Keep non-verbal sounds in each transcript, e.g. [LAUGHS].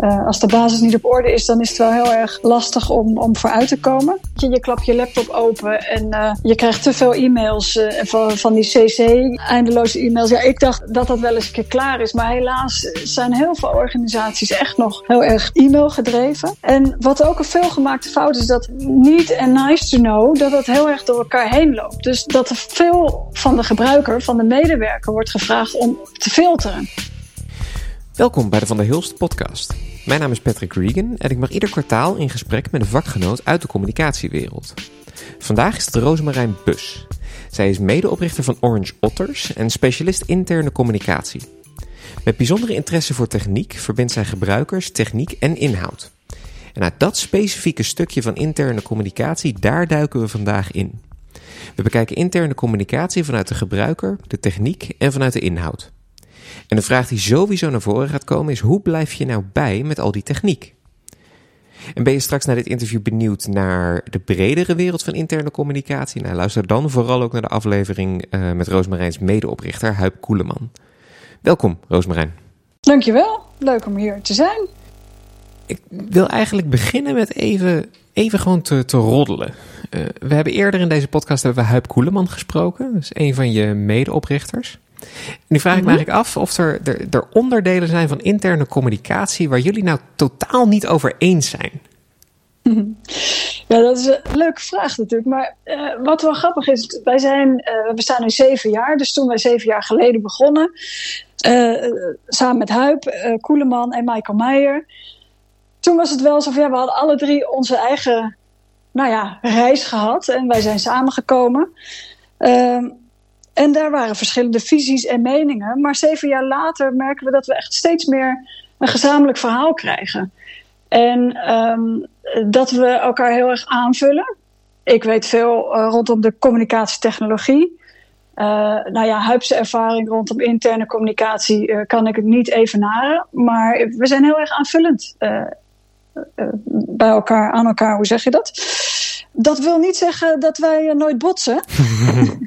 Uh, als de basis niet op orde is, dan is het wel heel erg lastig om, om vooruit te komen. Je, je klapt je laptop open en uh, je krijgt te veel e-mails uh, van, van die CC, eindeloze e-mails. Ja, ik dacht dat dat wel eens een keer klaar is. Maar helaas zijn heel veel organisaties echt nog heel erg e-mail gedreven. En wat ook een veelgemaakte fout is, dat niet en nice to know, dat dat heel erg door elkaar heen loopt. Dus dat er veel van de gebruiker, van de medewerker, wordt gevraagd om te filteren. Welkom bij de Van der Hilst podcast. Mijn naam is Patrick Regan en ik mag ieder kwartaal in gesprek met een vakgenoot uit de communicatiewereld. Vandaag is het Rosemarijn Bus. Zij is medeoprichter van Orange Otters en specialist interne communicatie. Met bijzondere interesse voor techniek verbindt zij gebruikers, techniek en inhoud. En uit dat specifieke stukje van interne communicatie, daar duiken we vandaag in. We bekijken interne communicatie vanuit de gebruiker, de techniek en vanuit de inhoud. En de vraag die sowieso naar voren gaat komen is: hoe blijf je nou bij met al die techniek? En ben je straks na dit interview benieuwd naar de bredere wereld van interne communicatie? Nou, luister dan vooral ook naar de aflevering uh, met Roosmarijns medeoprichter Huip Koeleman. Welkom, Roosmarijn. Dankjewel, leuk om hier te zijn. Ik wil eigenlijk beginnen met even, even gewoon te, te roddelen. Uh, we hebben eerder in deze podcast hebben we Huip Koeleman gesproken, dus een van je medeoprichters. Nu vraag ik me eigenlijk af of er, er, er, onderdelen zijn van interne communicatie waar jullie nou totaal niet over eens zijn. [LAUGHS] Ja, dat is een leuke vraag natuurlijk. Maar uh, wat wel grappig is, wij zijn, uh, we bestaan nu zeven jaar. Dus toen wij zeven jaar geleden begonnen, uh, samen met Huip, Koeleman en Michael Meijer. Toen was het wel alsof ja, we hadden alle drie onze eigen nou ja, reis gehad. En wij zijn samengekomen. Ehm, en daar waren verschillende visies en meningen. Maar zeven jaar later merken we dat we echt steeds meer een gezamenlijk verhaal krijgen. En um, dat we elkaar heel erg aanvullen. Ik weet veel uh, rondom de communicatietechnologie. Uh, nou ja, Huipse ervaring rondom interne communicatie uh, kan ik het niet evenaren. Maar we zijn heel erg aanvullend bij elkaar, aan elkaar. Hoe zeg je dat? Dat wil niet zeggen dat wij nooit botsen.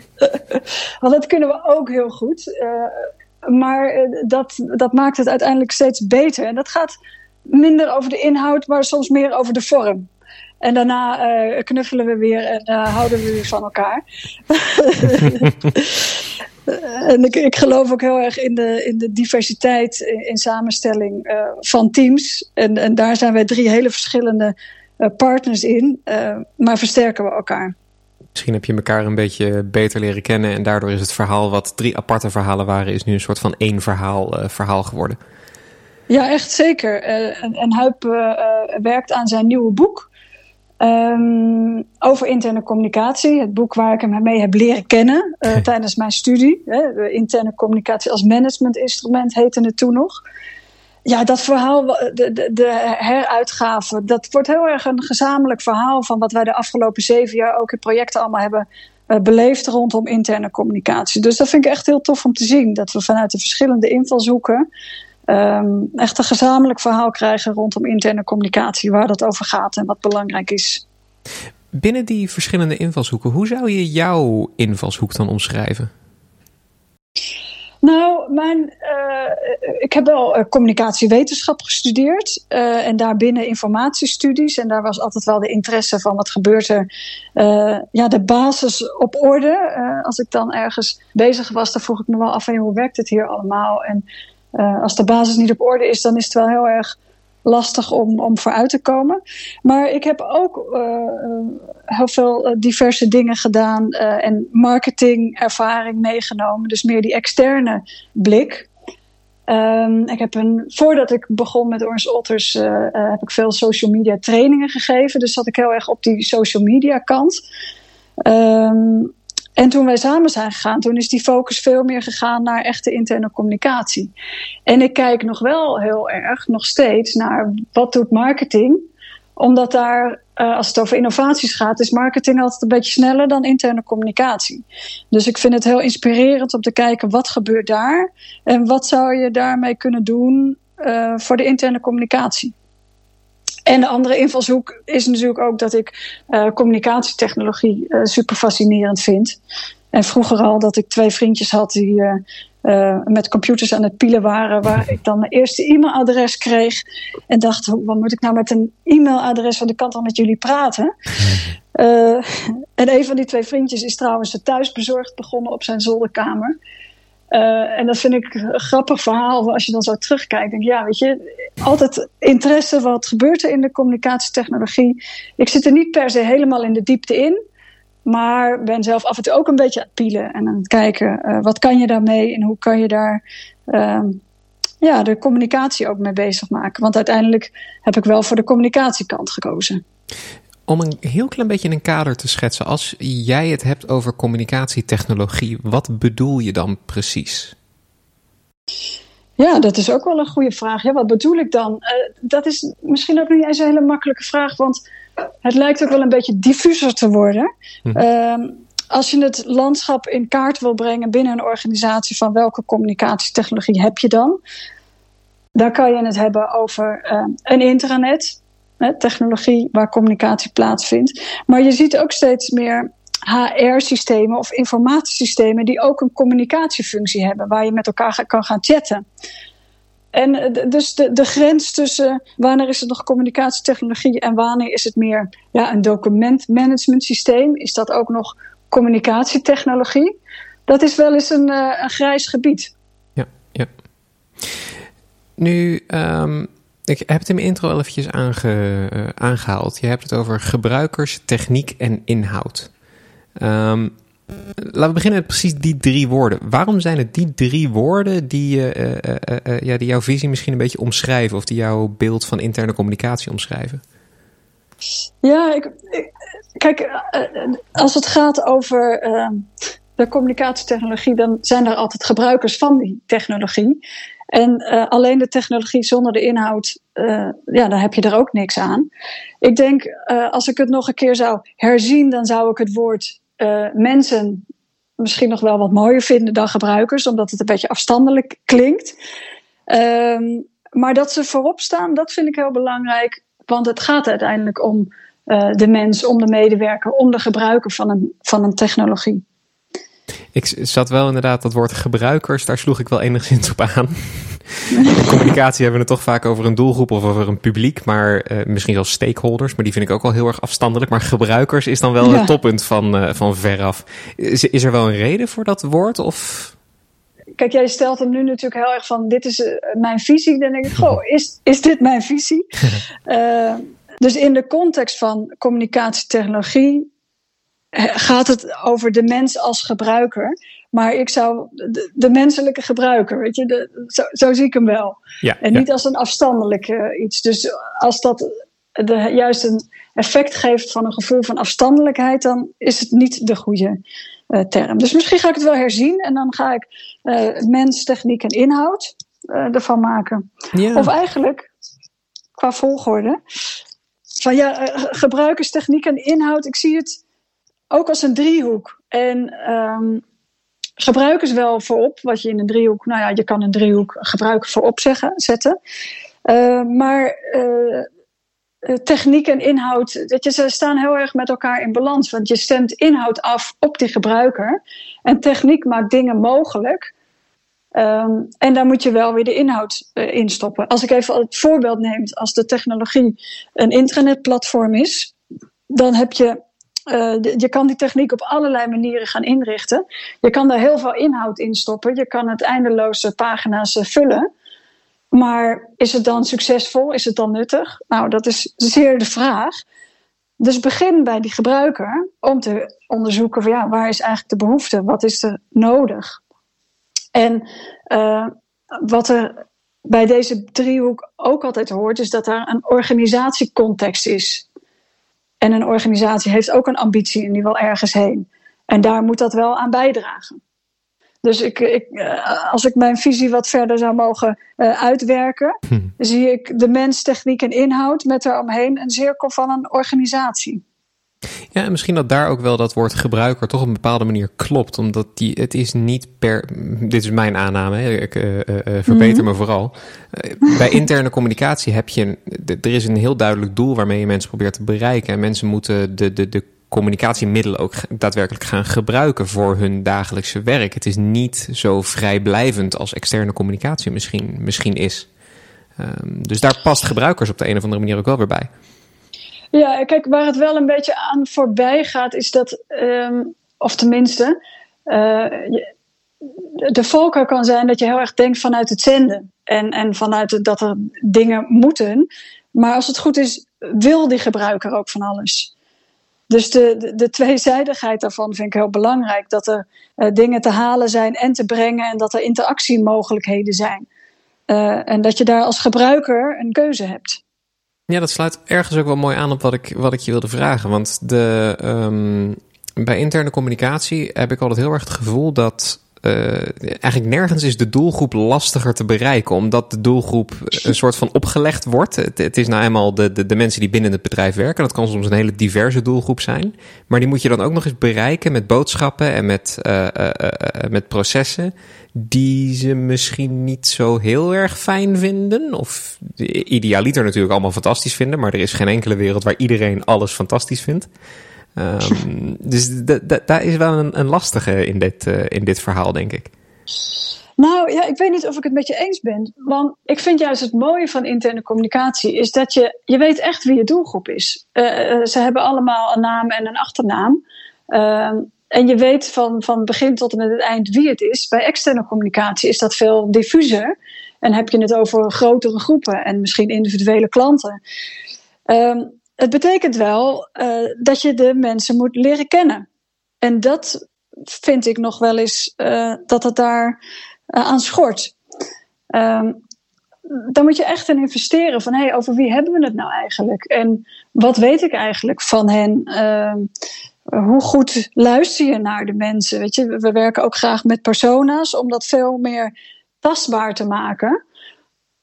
[LAUGHS] Want dat kunnen we ook heel goed. maar dat, dat maakt het uiteindelijk steeds beter. En dat gaat minder over de inhoud, maar soms meer over de vorm. En daarna uh, knuffelen we weer en uh, houden we weer van elkaar. [LAUGHS] en ik, ik, geloof ook heel erg in de, in de diversiteit in, in samenstelling uh, van teams. En, en daar zijn wij drie hele verschillende partners in, maar versterken we elkaar. Misschien heb je elkaar een beetje beter leren kennen en daardoor is het verhaal wat drie aparte verhalen waren, is nu een soort van één verhaal, verhaal geworden. Ja, echt zeker. En, en Huip werkt aan zijn nieuwe boek um, over interne communicatie. Het boek waar ik hem mee heb leren kennen uh, [LAUGHS] tijdens mijn studie. Hè, interne communicatie als managementinstrument heette het toen nog. Ja, dat verhaal, de, de, de heruitgave, dat wordt heel erg een gezamenlijk verhaal van wat wij de afgelopen zeven jaar ook in projecten allemaal hebben beleefd rondom interne communicatie. Dus dat vind ik echt heel tof om te zien. Dat we vanuit de verschillende invalshoeken um, echt een gezamenlijk verhaal krijgen rondom interne communicatie, waar dat over gaat en wat belangrijk is. Binnen die verschillende invalshoeken, hoe zou je jouw invalshoek dan omschrijven? Nou, mijn, uh, ik heb wel uh, communicatiewetenschap gestudeerd uh, en daarbinnen informatiestudies. En daar was altijd wel de interesse van wat gebeurt er, ja, de basis op orde. als ik dan ergens bezig was, dan vroeg ik me wel af van hoe werkt het hier allemaal? En uh, als de basis niet op orde is, dan is het wel heel erg lastig om, om vooruit te komen. Maar ik heb ook uh, heel veel diverse dingen gedaan uh, en marketingervaring meegenomen. Dus meer die externe blik. Um, ik heb een, voordat ik begon met Orange Otters, heb ik veel social media trainingen gegeven. Dus zat ik heel erg op die social media kant. Um, en toen wij samen zijn gegaan, toen is die focus veel meer gegaan naar echte interne communicatie. En ik kijk nog wel heel erg, nog steeds, naar wat doet marketing. Omdat daar, uh, als het over innovaties gaat, is marketing altijd een beetje sneller dan interne communicatie. Dus ik vind het heel inspirerend om te kijken wat gebeurt daar en wat zou je daarmee kunnen doen uh, voor de interne communicatie. En de andere invalshoek is natuurlijk ook dat ik uh, communicatietechnologie uh, super fascinerend vind. En vroeger al dat ik twee vriendjes had die uh, met computers aan het pielen waren, waar ik dan mijn eerste e-mailadres kreeg. En dacht, wat moet ik nou met een e-mailadres, want ik kan toch met jullie praten. en een van die twee vriendjes is trouwens thuisbezorgd begonnen op zijn zolderkamer. Uh, en dat vind ik een grappig verhaal. Als je dan zo terugkijkt, denk ja, weet je, altijd interesse. Wat gebeurt er in de communicatietechnologie? Ik zit er niet per se helemaal in de diepte in. Maar ben zelf af en toe ook een beetje aan het pielen en aan het kijken. Uh, wat kan je daarmee en hoe kan je daar uh, ja, de communicatie ook mee bezig maken? Want uiteindelijk heb ik wel voor de communicatiekant gekozen. Om een heel klein beetje in een kader te schetsen, als jij het hebt over communicatietechnologie, wat bedoel je dan precies? Ja, dat is ook wel een goede vraag. Ja, wat bedoel ik dan? Uh, dat is misschien ook niet eens een hele makkelijke vraag, want het lijkt ook wel een beetje diffuser te worden. Hm. Uh, als je het landschap in kaart wil brengen binnen een organisatie, van welke communicatietechnologie heb je dan? Dan kan je het hebben over uh, een intranet, technologie waar communicatie plaatsvindt. Maar je ziet ook steeds meer HR-systemen of informatiesystemen die ook een communicatiefunctie hebben, waar je met elkaar kan gaan chatten. En eh, dus de, de grens tussen wanneer is het nog communicatietechnologie en wanneer is het meer ja, een documentmanagement systeem, is dat ook nog communicatietechnologie? Dat is wel eens een, uh, een grijs gebied. Ja, ja. Nu, um, ik heb het in mijn intro eventjes uh, aangehaald. Je hebt het over gebruikers, techniek en inhoud. Um, laten we beginnen met precies die drie woorden. Waarom zijn het die drie woorden die, uh, uh, ja, die jouw visie misschien een beetje omschrijven... of die jouw beeld van interne communicatie omschrijven? Ja, ik, kijk, als het gaat over ehm, de communicatietechnologie... dan zijn er altijd gebruikers van die technologie... En uh, alleen de technologie zonder de inhoud, uh, ja, daar heb je er ook niks aan. Ik denk, uh, als ik het nog een keer zou herzien, dan zou ik het woord mensen misschien nog wel wat mooier vinden dan gebruikers, omdat het een beetje afstandelijk klinkt. Ehm, maar dat ze voorop staan, dat vind ik heel belangrijk, want het gaat uiteindelijk om de mens, om de medewerker, om de gebruiker van een, van een technologie. Ik zat wel inderdaad, dat woord gebruikers, daar sloeg ik wel enigszins op aan. [LAUGHS] In communicatie hebben we het toch vaak over een doelgroep of over een publiek, maar uh, misschien zelfs stakeholders, maar die vind ik ook wel heel erg afstandelijk. Maar gebruikers is dan wel ja. het toppunt van, uh, van veraf. Is, is er wel een reden voor dat woord? Of? Kijk, jij stelt hem nu natuurlijk heel erg van: dit is uh, mijn visie. Dan denk ik, goh, [LAUGHS] is, is dit mijn visie? [LAUGHS] dus in de context van communicatietechnologie gaat het over de mens als gebruiker. Maar ik zou de, de menselijke gebruiker, weet je, de, zo, zo, zie ik hem wel. Ja, en niet als een afstandelijk uh, iets. Dus als dat de, juist een effect geeft van een gevoel van afstandelijkheid, dan is het niet de goede uh, term. Dus misschien ga ik het wel herzien en dan ga ik uh, mens, techniek en inhoud ervan maken. Ja. Of eigenlijk, qua volgorde, van ja, gebruikerstechniek en inhoud, ik zie het ook als een driehoek. En um, gebruikers wel voorop, wat je in een driehoek, nou ja, je kan een driehoek gebruiker voorop zeggen, zetten. Uh, maar uh, techniek en inhoud, dat je, ze staan heel erg met elkaar in balans. Want je stemt inhoud af op die gebruiker. En techniek maakt dingen mogelijk. Um, en daar moet je wel weer de inhoud uh, in stoppen. Als ik even het voorbeeld neem, als de technologie een internetplatform is, dan heb je uh, je kan die techniek op allerlei manieren gaan inrichten. Je kan daar heel veel inhoud in stoppen. Je kan het eindeloze pagina's uh, vullen. Maar is het dan succesvol? Is het dan nuttig? Nou, dat is zeer de vraag. Dus begin bij die gebruiker om te onderzoeken van ja, waar is eigenlijk de behoefte? Wat is er nodig? En uh, wat er bij deze driehoek ook altijd hoort, is dat er een organisatiecontext is. En een organisatie heeft ook een ambitie en die wil ergens heen. En daar moet dat wel aan bijdragen. Dus ik, ik, eh, als ik mijn visie wat verder zou mogen uh, uitwerken, hm. zie ik de mens, techniek en inhoud met daaromheen een cirkel van een organisatie. Ja, en misschien dat daar ook wel dat woord gebruiker toch op een bepaalde manier klopt. Omdat die, het is niet per. Dit is mijn aanname, hè, ik uh, uh, verbeter mm -hmm. me vooral. Uh, bij interne communicatie heb je. Een, er is een heel duidelijk doel waarmee je mensen probeert te bereiken. En mensen moeten de, de, de communicatiemiddelen ook daadwerkelijk gaan gebruiken voor hun dagelijkse werk. Het is niet zo vrijblijvend als externe communicatie misschien, misschien is. Um, dus daar past gebruikers op de een of andere manier ook wel weer bij. Ja, kijk, waar het wel een beetje aan voorbij gaat, is dat, um, of tenminste, uh, de valkuil kan zijn dat je heel erg denkt vanuit het zenden en, en vanuit dat er dingen moeten. Maar als het goed is, wil die gebruiker ook van alles. Dus de, de, de tweezijdigheid daarvan vind ik heel belangrijk. Dat er uh, dingen te halen zijn en te brengen en dat er interactiemogelijkheden zijn. Uh, en dat je daar als gebruiker een keuze hebt. Ja, dat sluit ergens ook wel mooi aan op wat ik, wat ik je wilde vragen. Want de, um, bij interne communicatie heb ik altijd heel erg het gevoel dat eigenlijk nergens is de doelgroep lastiger te bereiken, omdat de doelgroep een soort van opgelegd wordt. Het, is nou eenmaal de, de, de, mensen die binnen het bedrijf werken. Dat kan soms een hele diverse doelgroep zijn. Maar die moet je dan ook nog eens bereiken met boodschappen en met, uh, uh, met processen die ze misschien niet zo heel erg fijn vinden. Of idealiter natuurlijk allemaal fantastisch vinden, maar er is geen enkele wereld waar iedereen alles fantastisch vindt. Um, [LAUGHS] dus daar is wel een, een lastige in dit, uh, in dit verhaal, denk ik. Nou ja, ik weet niet of ik het met je eens ben. Want ik vind juist het mooie van interne communicatie is dat je, je weet echt wie je doelgroep is. Uh, ze hebben allemaal een naam en een achternaam. Uh, en je weet van, van begin tot en met het eind wie het is. Bij externe communicatie is dat veel diffuser. En heb je het over grotere groepen en misschien individuele klanten. Um, het betekent wel uh, dat je de mensen moet leren kennen. En dat vind ik nog wel eens uh, dat het daar uh, aan schort. Um, dan moet je echt in investeren van hey, over wie hebben we het nou eigenlijk? En wat weet ik eigenlijk van hen? Uh, hoe goed luister je naar de mensen? Weet je, we werken ook graag met persona's om dat veel meer tastbaar te maken.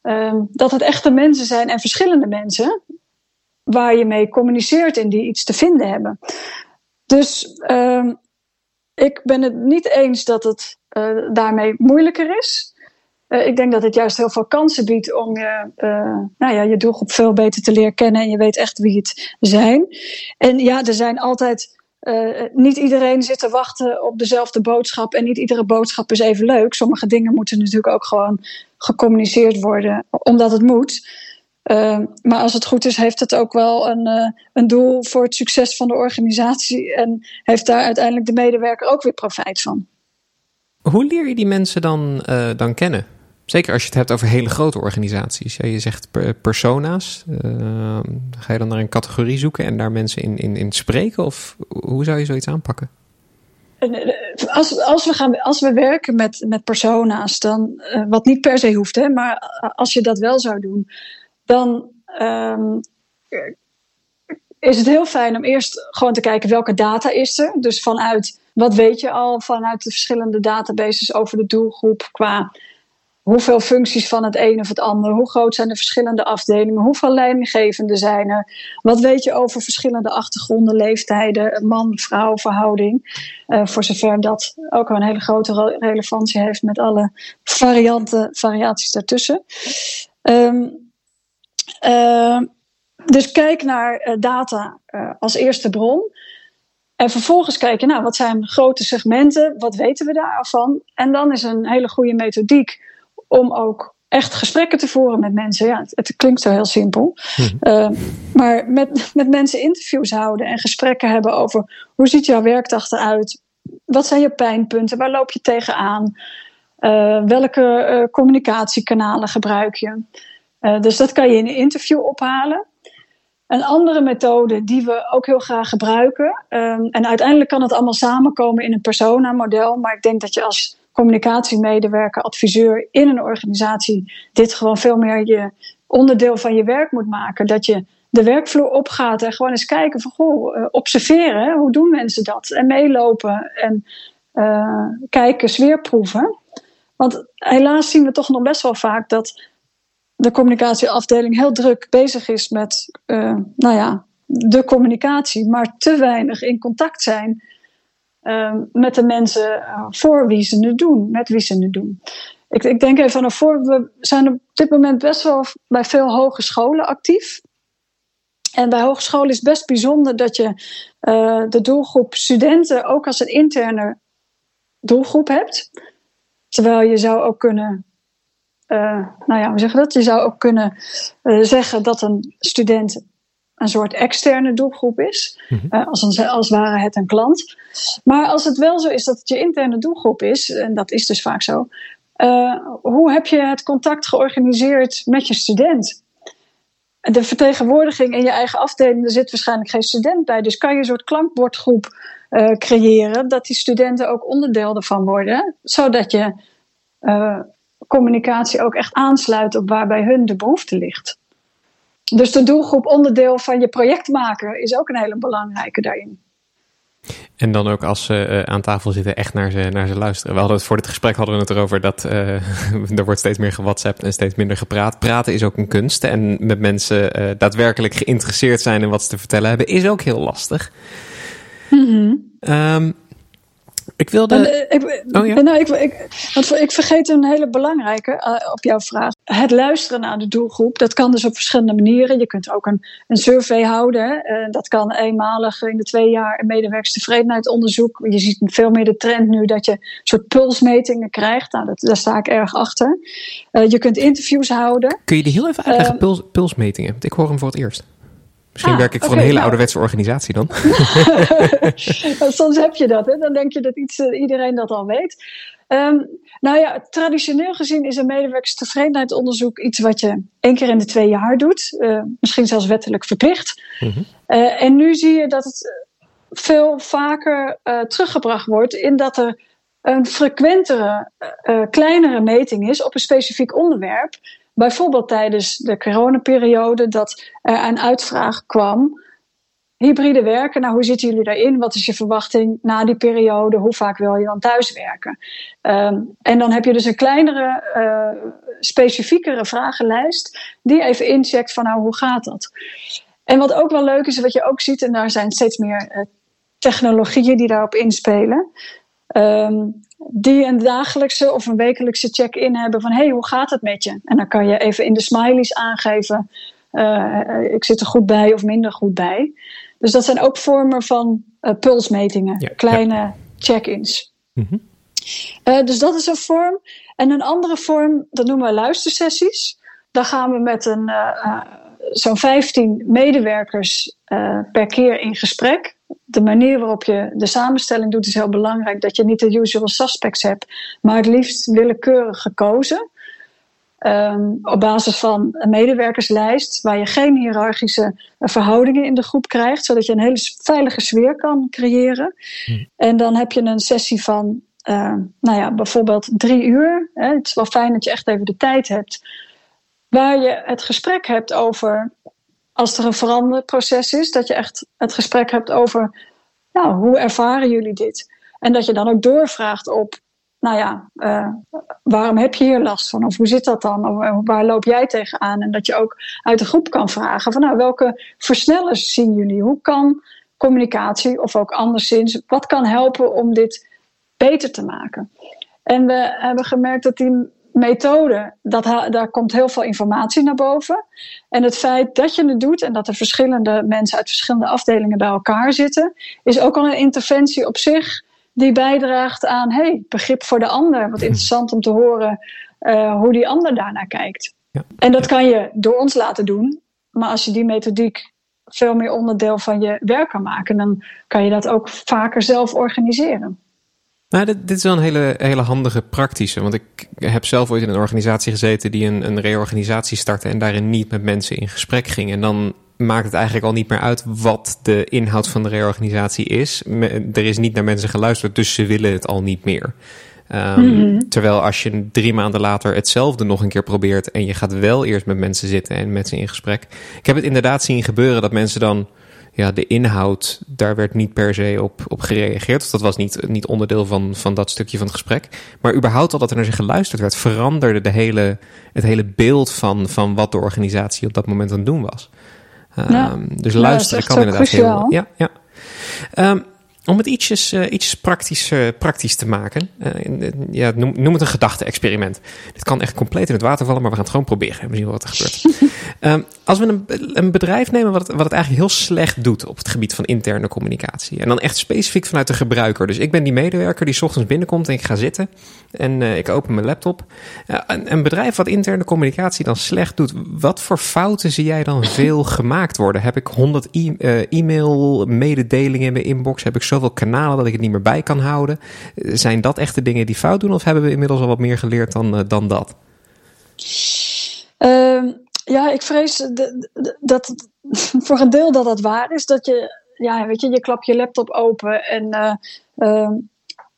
Uh, dat het echte mensen zijn en verschillende mensen waar je mee communiceert en die iets te vinden hebben. Dus uh, ik ben het niet eens dat het uh, daarmee moeilijker is. Uh, ik denk dat het juist heel veel kansen biedt om je, uh, nou ja, je doelgroep veel beter te leren kennen en je weet echt wie het zijn. En ja, er zijn altijd. niet iedereen zit te wachten op dezelfde boodschap en niet iedere boodschap is even leuk. Sommige dingen moeten natuurlijk ook gewoon gecommuniceerd worden, omdat het moet. Uh, maar als het goed is, heeft het ook wel een, uh, een doel voor het succes van de organisatie. En heeft daar uiteindelijk de medewerker ook weer profijt van. Hoe leer je die mensen dan, uh, dan kennen? Zeker als je het hebt over hele grote organisaties. Ja, je zegt persona's. Ehm, ga je dan naar een categorie zoeken en daar mensen in, in, in spreken? Of hoe zou je zoiets aanpakken? Als, als, we, gaan, als we werken met, met persona's, dan, wat niet per se hoeft, hè, maar als je dat wel zou doen, dan um, is het heel fijn om eerst gewoon te kijken welke data is er. Dus vanuit wat weet je al vanuit de verschillende databases over de doelgroep qua hoeveel functies van het een of het ander, hoe groot zijn de verschillende afdelingen, hoeveel leidinggevenden zijn er, wat weet je over verschillende achtergronden, leeftijden, man-vrouw verhouding, uh, voor zover dat ook een hele grote relevantie heeft met alle varianten, variaties daartussen. Um, uh, dus kijk naar uh, data uh, als eerste bron. En vervolgens kijken, nou, wat zijn grote segmenten? Wat weten we daarvan? En dan is een hele goede methodiek om ook echt gesprekken te voeren met mensen. Ja, het, het klinkt zo heel simpel. Mm. maar met, met mensen interviews houden en gesprekken hebben over hoe ziet jouw werkdag eruit? Wat zijn je pijnpunten? Waar loop je tegenaan? welke communicatiekanalen gebruik je? Uh, dus dat kan je in een interview ophalen. Een andere methode die we ook heel graag gebruiken. Um, en uiteindelijk kan het allemaal samenkomen in een persona-model. Maar ik denk dat je als communicatiemedewerker, adviseur in een organisatie dit gewoon veel meer je onderdeel van je werk moet maken. Dat je de werkvloer opgaat en gewoon eens kijken van goh, uh, observeren. Hoe doen mensen dat? En meelopen en uh, kijken, sfeerproeven. Want helaas zien we toch nog best wel vaak dat de communicatieafdeling heel druk bezig is met uh, nou ja, de communicatie, maar te weinig in contact zijn uh, met de mensen uh, voor wie ze het doen, met wie ze het doen. Ik, ik denk even aan voor, we zijn op dit moment best wel bij veel hogescholen actief. En bij hogescholen is het best bijzonder dat je de doelgroep studenten ook als een interne doelgroep hebt. Terwijl je zou ook kunnen, uh, nou ja, hoe zeg je dat? Je zou ook kunnen uh, zeggen dat een student een soort externe doelgroep is. Mm -hmm. als, een, als ware het een klant. Maar als het wel zo is dat het je interne doelgroep is, en dat is dus vaak zo. hoe heb je het contact georganiseerd met je student? de vertegenwoordiging in je eigen afdeling, er zit waarschijnlijk geen student bij. Dus kan je een soort klankbordgroep creëren, dat die studenten ook onderdeel ervan worden, zodat je uh, communicatie ook echt aansluit op waar bij hun de behoefte ligt. Dus de doelgroep onderdeel van je project maken is ook een hele belangrijke daarin. En dan ook als ze uh, aan tafel zitten echt naar ze, naar ze luisteren. We hadden het voor dit gesprek hadden we het erover dat uh, [LAUGHS] er wordt steeds meer gewhatsappt en steeds minder gepraat. Praten is ook een kunst en met mensen uh, daadwerkelijk geïnteresseerd zijn in wat ze te vertellen hebben is ook heel lastig. Mm -hmm. um, ik wilde. En, ik, oh, ja? nou, ik, ik, want ik vergeet een hele belangrijke uh, op jouw vraag. Het luisteren naar de doelgroep, dat kan dus op verschillende manieren. Je kunt ook een, een survey houden. Uh, dat kan eenmalig in de twee jaar een medewerkstevredenheidsonderzoek. Je ziet veel meer de trend nu dat je een soort pulsmetingen krijgt. Nou, dat, daar sta ik erg achter. Uh, je kunt interviews houden. Kun je die heel even uitleggen, puls, pulsmetingen? Ik hoor hem voor het eerst. Misschien ah, werk ik voor okay, een hele nou. ouderwetse organisatie dan. [LAUGHS] Soms heb je dat, hè? dan denk je dat iets, uh, iedereen dat al weet. Um, nou ja, traditioneel gezien is een medewerkerstevredenheidsonderzoek iets wat je één keer in de twee jaar doet. Uh, misschien zelfs wettelijk verplicht. Mm -hmm. uh, en nu zie je dat het veel vaker teruggebracht wordt in dat er een frequentere, kleinere meting is op een specifiek onderwerp. Bijvoorbeeld tijdens de coronaperiode dat er een uitvraag kwam. Hybride werken, nou hoe zitten jullie daarin? Wat is je verwachting na die periode? Hoe vaak wil je dan thuiswerken? Um, en dan heb je dus een kleinere, uh, specifiekere vragenlijst die even incheckt van nou hoe gaat dat? En wat ook wel leuk is, wat je ook ziet, en daar zijn steeds meer uh, technologieën die daarop inspelen. Um, die een dagelijkse of een wekelijkse check-in hebben van hey, hoe gaat het met je? En dan kan je even in de smileys aangeven, uh, ik zit er goed bij of minder goed bij. Dus dat zijn ook vormen van uh, pulsmetingen, ja, kleine ja. check-ins. Mm -hmm. uh, dus dat is een vorm. En een andere vorm, dat noemen we luistersessies. Daar gaan we met een, zo'n 15 medewerkers per keer in gesprek de manier waarop je de samenstelling doet is heel belangrijk. Dat je niet de usual suspects hebt, maar het liefst willekeurig gekozen. Um, op basis van een medewerkerslijst, waar je geen hiërarchische verhoudingen in de groep krijgt, zodat je een hele veilige sfeer kan creëren. Hm. En dan heb je een sessie van, uh, nou ja, bijvoorbeeld drie uur. Hè. Het is wel fijn dat je echt even de tijd hebt, waar je het gesprek hebt over als er een veranderproces is, dat je echt het gesprek hebt over, nou, hoe ervaren jullie dit? En dat je dan ook doorvraagt op, nou ja, uh, waarom heb je hier last van? Of hoe zit dat dan? Of uh, waar loop jij tegenaan? En dat je ook uit de groep kan vragen van, nou, welke versnellers zien jullie? Hoe kan communicatie, of ook anderszins, wat kan helpen om dit beter te maken? En we hebben gemerkt dat die methode, dat, daar komt heel veel informatie naar boven. En het feit dat je het doet en dat er verschillende mensen uit verschillende afdelingen bij elkaar zitten, is ook al een interventie op zich die bijdraagt aan hey, begrip voor de ander. Wat interessant om te horen uh, hoe die ander daarnaar kijkt. Ja. En dat kan je door ons laten doen. Maar als je die methodiek veel meer onderdeel van je werk kan maken, dan kan je dat ook vaker zelf organiseren. Nou, dit, dit, is wel een hele, hele handige praktische. Want ik heb zelf ooit in een organisatie gezeten die een, een reorganisatie startte en daarin niet met mensen in gesprek ging. En dan maakt het eigenlijk al niet meer uit wat de inhoud van de reorganisatie is. Er is niet naar mensen geluisterd, dus ze willen het al niet meer. Um, mm-hmm. Terwijl als je drie maanden later hetzelfde nog een keer probeert en je gaat wel eerst met mensen zitten en met ze in gesprek. Ik heb het inderdaad zien gebeuren dat mensen dan ja, de inhoud, daar werd niet per se op, op gereageerd. Dus dat was niet, niet onderdeel van, van dat stukje van het gesprek. Maar überhaupt al dat er naar zich geluisterd werd, veranderde de hele, het hele beeld van, van wat de organisatie op dat moment aan het doen was. Ja. Um, dus luisteren ja, kan inderdaad cruciaal. heel. Ja, ja. Um, om het ietsjes, uh, ietsjes praktisch, uh, praktisch te maken. Uh, ja, noem, noem, het een gedachte-experiment. Dit kan echt compleet in het water vallen, maar we gaan het gewoon proberen. We zien wat er gebeurt. um, [LAUGHS] als we een, een, bedrijf nemen wat het, wat het eigenlijk heel slecht doet op het gebied van interne communicatie. En dan echt specifiek vanuit de gebruiker. Dus ik ben die medewerker die ochtends binnenkomt en ik ga zitten. En ik open mijn laptop. Een, een, bedrijf wat interne communicatie dan slecht doet. Wat voor fouten zie jij dan veel gemaakt worden? Heb ik 100 e- e-mail mededelingen in mijn inbox? Heb ik zoveel kanalen dat ik het niet meer bij kan houden? Zijn dat echt de dingen die fout doen? Of hebben we inmiddels al wat meer geleerd dan, uh, dan dat? Uh, ja, ik vrees dat [LAUGHS] voor een deel dat dat waar is. Dat je, ja, weet je, je klapt je laptop open en uh,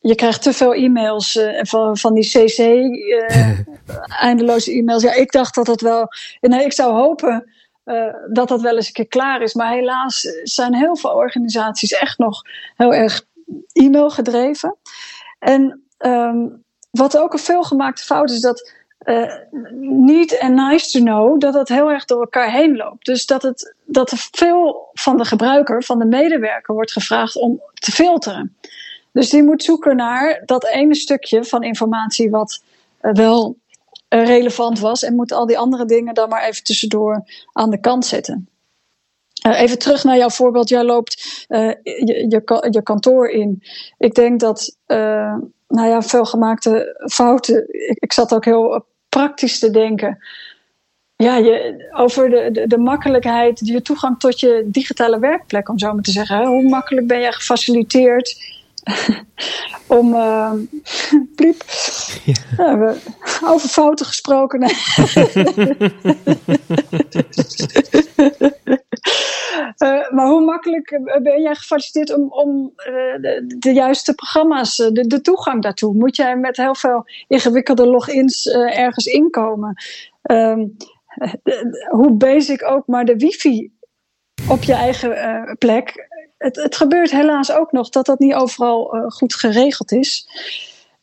je krijgt te veel e-mails van, van die CC, [LAUGHS] eindeloze e-mails. Ja, ik dacht dat dat wel. Nee, ik zou hopen uh, dat dat wel eens een keer klaar is. Maar helaas zijn heel veel organisaties echt nog heel erg e-mail gedreven. En um, wat ook een veelgemaakte fout is, dat uh, need en nice to know, dat dat heel erg door elkaar heen loopt. Dus dat, het, dat er veel van de gebruiker, van de medewerker, wordt gevraagd om te filteren. Dus die moet zoeken naar dat ene stukje van informatie wat uh, wel relevant was. En moet al die andere dingen dan maar even tussendoor aan de kant zetten. Uh, even terug naar jouw voorbeeld. Jij loopt uh, je, je, kantoor in. Ik denk dat, nou ja, veel gemaakte fouten. Ik, ik zat ook heel praktisch te denken. Ja, je, over de, de, de, makkelijkheid, je toegang tot je digitale werkplek, om zo maar te zeggen. Hoe makkelijk ben je gefaciliteerd [LAUGHS] om. [LAUGHS] Uh, pliep. Ja. we, over fouten gesproken. uh, [LAUGHS] maar hoe makkelijk ben jij gefaciliteerd om, om uh, de, de, juiste programma's, de, de, toegang daartoe? Moet jij met heel veel ingewikkelde logins ergens inkomen? Um, hoe basic ook, maar de wifi op je eigen plek het, het gebeurt helaas ook nog dat dat niet overal uh, goed geregeld is.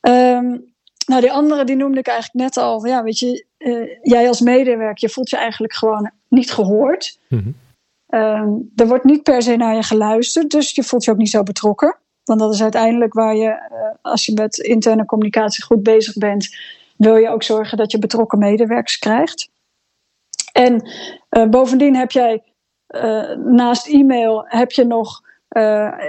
Um, nou, die andere die noemde ik eigenlijk net al. Ja, weet je, uh, jij als medewerker, je voelt je eigenlijk gewoon niet gehoord. Mm -hmm. um, er wordt niet per se naar je geluisterd, dus je voelt je ook niet zo betrokken. Want dat is uiteindelijk waar je, uh, als je met interne communicatie goed bezig bent, wil je ook zorgen dat je betrokken medewerkers krijgt. En bovendien heb jij naast e-mail heb je nog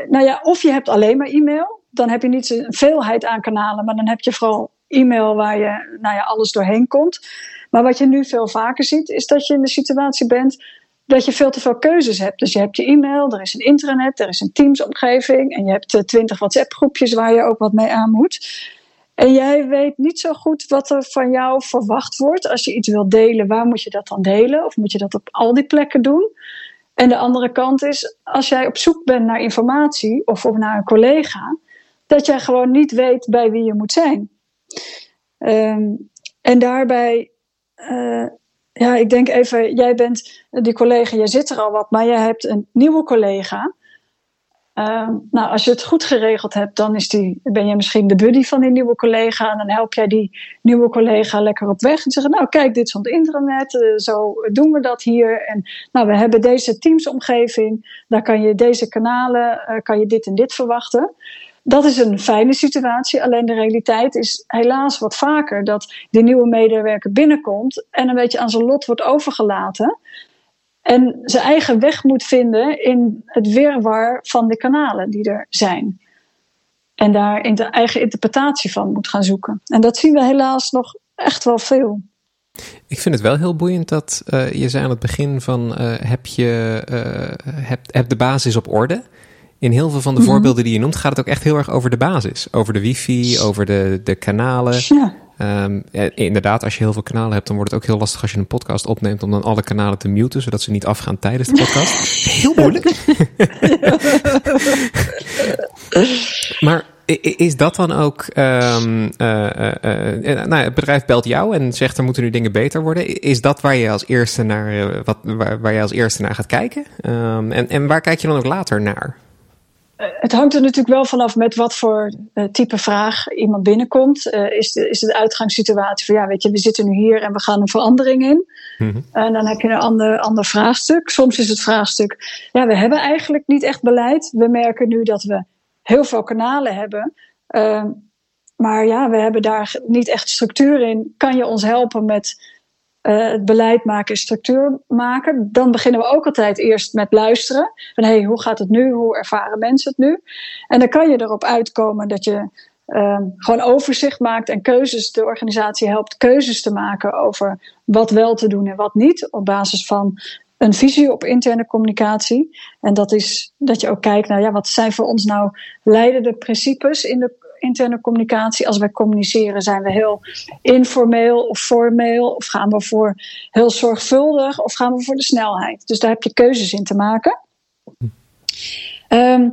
nou ja, of je hebt alleen maar e-mail. Dan heb je niet een veelheid aan kanalen, maar dan heb je vooral e-mail waar je nou ja, alles doorheen komt. Maar wat je nu veel vaker ziet, is dat je in de situatie bent dat je veel te veel keuzes hebt. Dus je hebt je e-mail, er is een intranet, er is een Teams-omgeving en je hebt eh, twintig WhatsApp-groepjes waar je ook wat mee aan moet. En jij weet niet zo goed wat er van jou verwacht wordt. Als je iets wilt delen, waar moet je dat dan delen? Of moet je dat op al die plekken doen? En de andere kant is, als jij op zoek bent naar informatie of naar een collega, dat jij gewoon niet weet bij wie je moet zijn. Um, en daarbij, uh, ja, ik denk even, jij bent die collega, jij zit er al wat, maar jij hebt een nieuwe collega. Uh, nou, als je het goed geregeld hebt, dan is die, ben je misschien de buddy van die nieuwe collega. En dan help jij die nieuwe collega lekker op weg. En zeggen, nou kijk, dit is van het intranet. Uh, zo doen we dat hier. En nou, we hebben deze teamsomgeving. Daar kan je deze kanalen, uh, kan je dit en dit verwachten. Dat is een fijne situatie. Alleen de realiteit is helaas wat vaker dat die nieuwe medewerker binnenkomt. En een beetje aan zijn lot wordt overgelaten. En zijn eigen weg moet vinden in het wirwar van de kanalen die er zijn. En daar in de eigen interpretatie van moet gaan zoeken. En dat zien we helaas nog echt wel veel. Ik vind het wel heel boeiend dat uh, je zei aan het begin van uh, heb je uh, heb, heb de basis op orde. In heel veel van de mm -hmm. voorbeelden die je noemt gaat het ook echt heel erg over de basis. Over de wifi, over de, de kanalen. Ja. Um, inderdaad, als je heel veel kanalen hebt, dan wordt het ook heel lastig als je een podcast opneemt om dan alle kanalen te muten, zodat ze niet afgaan tijdens de podcast. [LAUGHS] heel moeilijk. [LAUGHS] maar is dat dan ook. Um, uh, uh, nou, het bedrijf belt jou en zegt er moeten nu dingen beter worden. Is dat waar je als eerste naar, wat, waar, waar je als eerste naar gaat kijken? Um, en, en waar kijk je dan ook later naar? Eh, het hangt er natuurlijk wel vanaf met wat voor uh, type vraag iemand binnenkomt. Uh, is, de, is de uitgangssituatie van ja, weet je, we zitten nu hier en we gaan een verandering in. Mm -hmm. En dan heb je een ander, ander vraagstuk. Soms is het vraagstuk, ja, we hebben eigenlijk niet echt beleid. We merken nu dat we heel veel kanalen hebben. Ehm, maar ja, we hebben daar niet echt structuur in. Kan je ons helpen met uh, het beleid maken en structuur maken? Dan beginnen we ook altijd eerst met luisteren. Van hé, hey, hoe gaat het nu? Hoe ervaren mensen het nu? En dan kan je erop uitkomen dat je uh, gewoon overzicht maakt en keuzes, de organisatie helpt keuzes te maken over wat wel te doen en wat niet. Op basis van een visie op interne communicatie. En dat is dat je ook kijkt naar ja, wat zijn voor ons nou leidende principes in de interne communicatie. Als wij communiceren, zijn we heel informeel of formeel? Of gaan we voor heel zorgvuldig? Of gaan we voor de snelheid? Dus daar heb je keuzes in te maken. Um,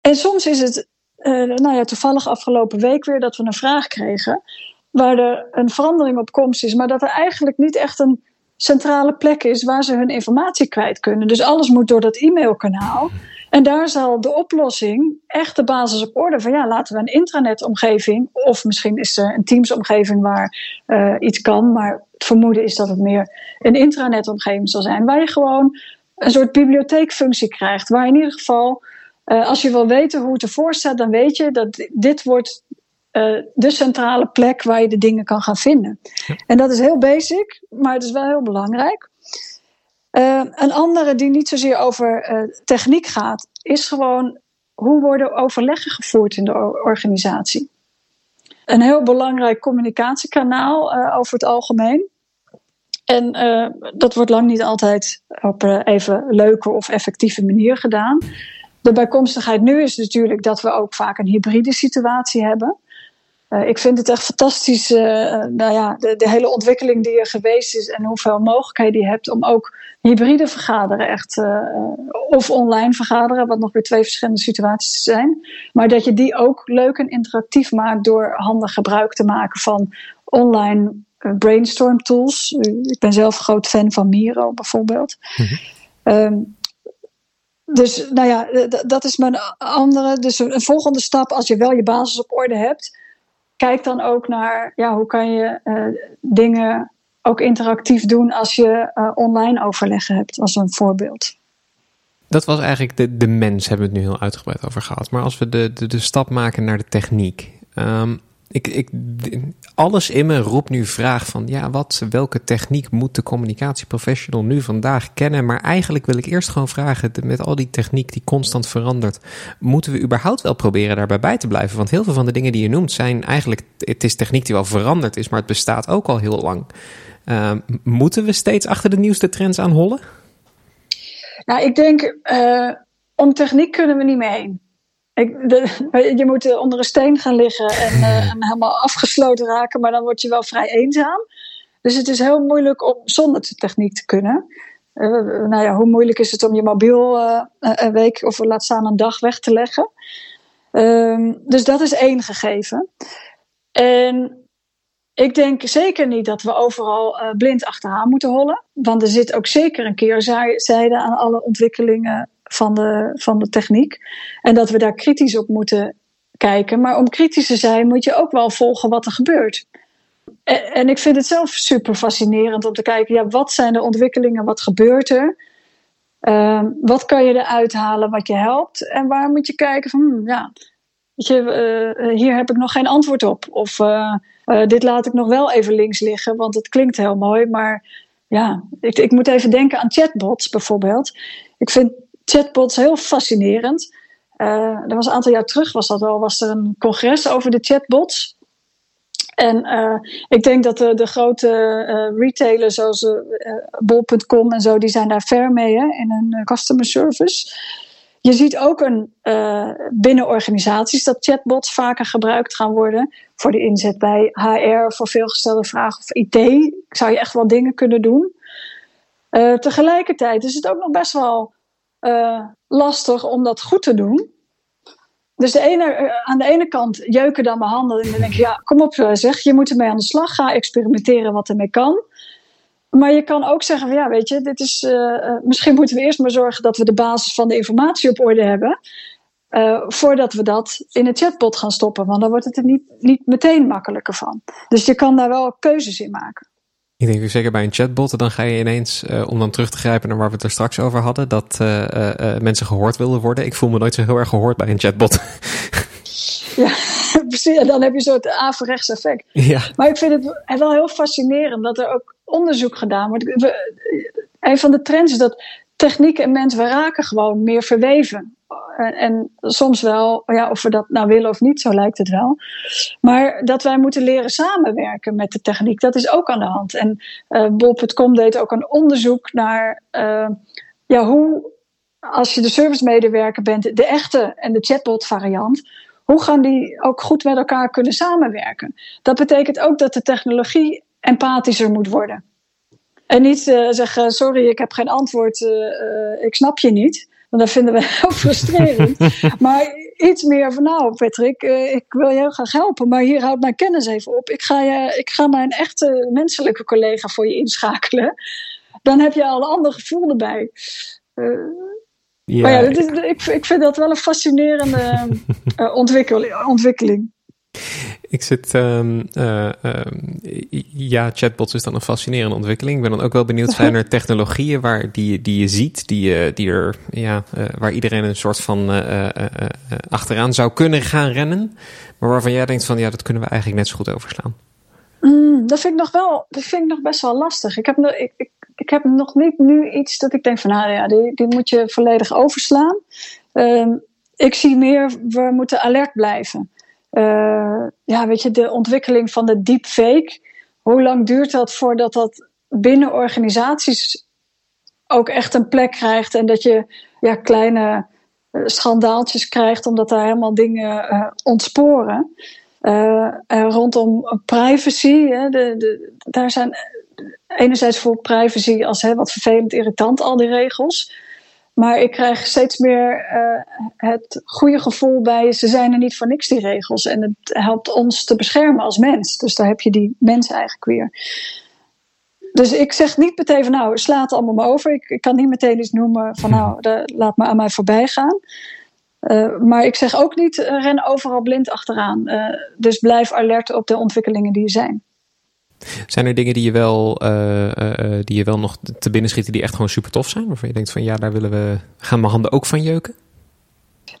en soms is het, uh, nou ja, toevallig afgelopen week weer dat we een vraag kregen. Waar er een verandering op komst is, maar dat er eigenlijk niet echt een centrale plek is waar ze hun informatie kwijt kunnen. Dus alles moet door dat e-mailkanaal. En daar zal de oplossing echt de basis op orde van ja, laten we een intranet-omgeving, of misschien is er een Teams-omgeving waar uh, iets kan, maar het vermoeden is dat het meer een intranet-omgeving zal zijn, waar je gewoon een soort bibliotheekfunctie krijgt, waar in ieder geval, uh, als je wil weten hoe het ervoor staat, dan weet je dat dit wordt uh, de centrale plek waar je de dingen kan gaan vinden. En dat is heel basic, maar het is wel heel belangrijk. Uh, een andere die niet zozeer over uh, techniek gaat, is gewoon hoe worden overleggen gevoerd in de organisatie. Een heel belangrijk communicatiekanaal uh, over het algemeen. En dat wordt lang niet altijd op even leuke of effectieve manier gedaan. De bijkomstigheid nu is natuurlijk dat we ook vaak een hybride situatie hebben. Uh, ik vind het echt fantastisch, uh, nou ja, de, de, hele ontwikkeling die er geweest is en hoeveel mogelijkheden je hebt om ook hybride vergaderen, echt, uh, of online vergaderen, wat nog weer twee verschillende situaties zijn. Maar dat je die ook leuk en interactief maakt door handig gebruik te maken van online brainstorm tools. Ik ben zelf groot fan van Miro bijvoorbeeld. Mm -hmm. dus nou ja, dat is mijn andere. Dus een volgende stap, als je wel je basis op orde hebt, kijk dan ook naar ja, hoe kan je uh, dingen ook interactief doen als je uh, online overleggen hebt, als een voorbeeld. Dat was eigenlijk de, de mens, hebben we het nu heel uitgebreid over gehad. Maar als we de, de, de stap maken naar de techniek. Um, ik, ik, alles in me roept nu vraag van ja, wat, welke techniek moet de communicatieprofessional nu vandaag kennen? Maar eigenlijk wil ik eerst gewoon vragen, met al die techniek die constant verandert, moeten we überhaupt wel proberen daarbij bij te blijven? Want heel veel van de dingen die je noemt zijn eigenlijk, het is techniek die wel veranderd is, maar het bestaat ook al heel lang. Uh, moeten we steeds achter de nieuwste trends aan hollen? Nou, ik denk, uh, om techniek kunnen we niet meer heen. Ik, de, [LAUGHS] je moet onder een steen gaan liggen en, uh, en, helemaal afgesloten raken, maar dan word je wel vrij eenzaam. Dus het is heel moeilijk om zonder de techniek te kunnen. Uh, nou ja, hoe moeilijk is het om je mobiel uh, een week of laat staan een dag weg te leggen? Um, dus dat is één gegeven. En ik denk zeker niet dat we overal blind achteraan moeten hollen. Want er zit ook zeker een keerzijde aan alle ontwikkelingen van de, van de techniek. En dat we daar kritisch op moeten kijken. Maar om kritisch te zijn moet je ook wel volgen wat er gebeurt. En, ik vind het zelf super fascinerend om te kijken, ja, wat zijn de ontwikkelingen, wat gebeurt er? Uh, wat kan je eruit halen wat je helpt? En waar moet je kijken van, hmm, ja, je, uh, hier heb ik nog geen antwoord op. Of uh, dit laat ik nog wel even links liggen, want het klinkt heel mooi. Maar ja, ik, ik moet even denken aan chatbots bijvoorbeeld. Ik vind chatbots heel fascinerend. Uh, dat was een aantal jaar terug, was dat al, was er een congres over de chatbots. En uh, ik denk dat de, de grote uh, retailers zoals bol.com en zo, die zijn daar ver mee hè, in hun customer service. Je ziet ook een, binnen organisaties dat chatbots vaker gebruikt gaan worden. Voor de inzet bij HR, voor veelgestelde vragen of IT. Zou je echt wel dingen kunnen doen. tegelijkertijd is het ook nog best wel uh, lastig om dat goed te doen. Dus de ene, uh, aan de ene kant jeuken dan mijn handen en dan denk ik, ja, kom op eh, zeg, je moet ermee aan de slag, ga experimenteren wat ermee kan. Maar je kan ook zeggen, ja, weet je, dit is, misschien moeten we eerst maar zorgen dat we de basis van de informatie op orde hebben. Voordat we dat in een chatbot gaan stoppen. Want dan wordt het er niet, niet meteen makkelijker van. Dus je kan daar wel keuzes in maken. Ik denk zeker bij een chatbot, dan ga je ineens, uh, om dan terug te grijpen naar waar we het er straks over hadden, dat uh, uh, mensen gehoord wilden worden. Ik voel me nooit zo heel erg gehoord bij een chatbot. [LAUGHS] Ja, [LAUGHS] precies. En dan heb je zo'n averechts effect. Ja. Maar ik vind het wel heel fascinerend dat er ook onderzoek gedaan wordt. Een van de trends is dat techniek en mens, we raken gewoon meer verweven. En, en, soms wel, ja, of we dat nou willen of niet, zo lijkt het wel. Maar dat wij moeten leren samenwerken met de techniek, dat is ook aan de hand. En uh, Bol.com deed ook een onderzoek naar uh, ja, hoe, als je de servicemedewerker bent, de echte en de chatbot variant, hoe gaan die ook goed met elkaar kunnen samenwerken? Dat betekent ook dat de technologie empathischer moet worden. En niet uh, zeggen: sorry, ik heb geen antwoord, uh, ik snap je niet. Want dat vinden we [LAUGHS] heel frustrerend. [LAUGHS] maar iets meer van: nou, Patrick, ik wil je heel graag helpen, maar hier houdt mijn kennis even op. Ik ga, je, ik ga mijn echte menselijke collega voor je inschakelen. Dan heb je al een ander gevoel erbij. Ja, maar ja, is, ik, ik vind dat wel een fascinerende uh, [LAUGHS] ontwikkeling, ontwikkeling. Ik zit, um, uh, um, ja, chatbots is dan een fascinerende ontwikkeling. Ik ben dan ook wel benieuwd, [LAUGHS] zijn er technologieën waar, die, die je ziet, die, die er, ja, uh, waar iedereen een soort van achteraan zou kunnen gaan rennen, maar waarvan jij denkt van, ja, dat kunnen we eigenlijk net zo goed overslaan? Mm, dat vind ik nog wel, dat vind ik nog best wel lastig. Ik heb, ik, ik, ik heb nog niet nu iets dat ik denk van, nou ja, die, die moet je volledig overslaan. Uh, ik zie meer, we moeten alert blijven. Uh, ja, weet je, de ontwikkeling van de deepfake. Hoe lang duurt dat voordat dat binnen organisaties ook echt een plek krijgt en dat je ja, kleine uh, schandaaltjes krijgt omdat daar helemaal dingen uh, ontsporen. rondom privacy, hè, de, de, daar zijn enerzijds voor privacy als hè, wat vervelend, irritant, al die regels. Maar ik krijg steeds meer uh, het goede gevoel bij, ze zijn er niet voor niks, die regels. En het helpt ons te beschermen als mens. Dus daar heb je die mens eigenlijk weer. Dus ik zeg niet meteen van, nou, sla het allemaal maar over. Ik, ik kan niet meteen iets noemen van, nou, de, laat maar aan mij voorbij gaan. Uh, maar ik zeg ook niet, uh, ren overal blind achteraan. dus blijf alert op de ontwikkelingen die er zijn. Zijn er dingen die je wel, uh, uh, die je wel nog te binnen schieten die echt gewoon super tof zijn? Waarvan je denkt van ja, daar willen we, gaan mijn handen ook van jeuken?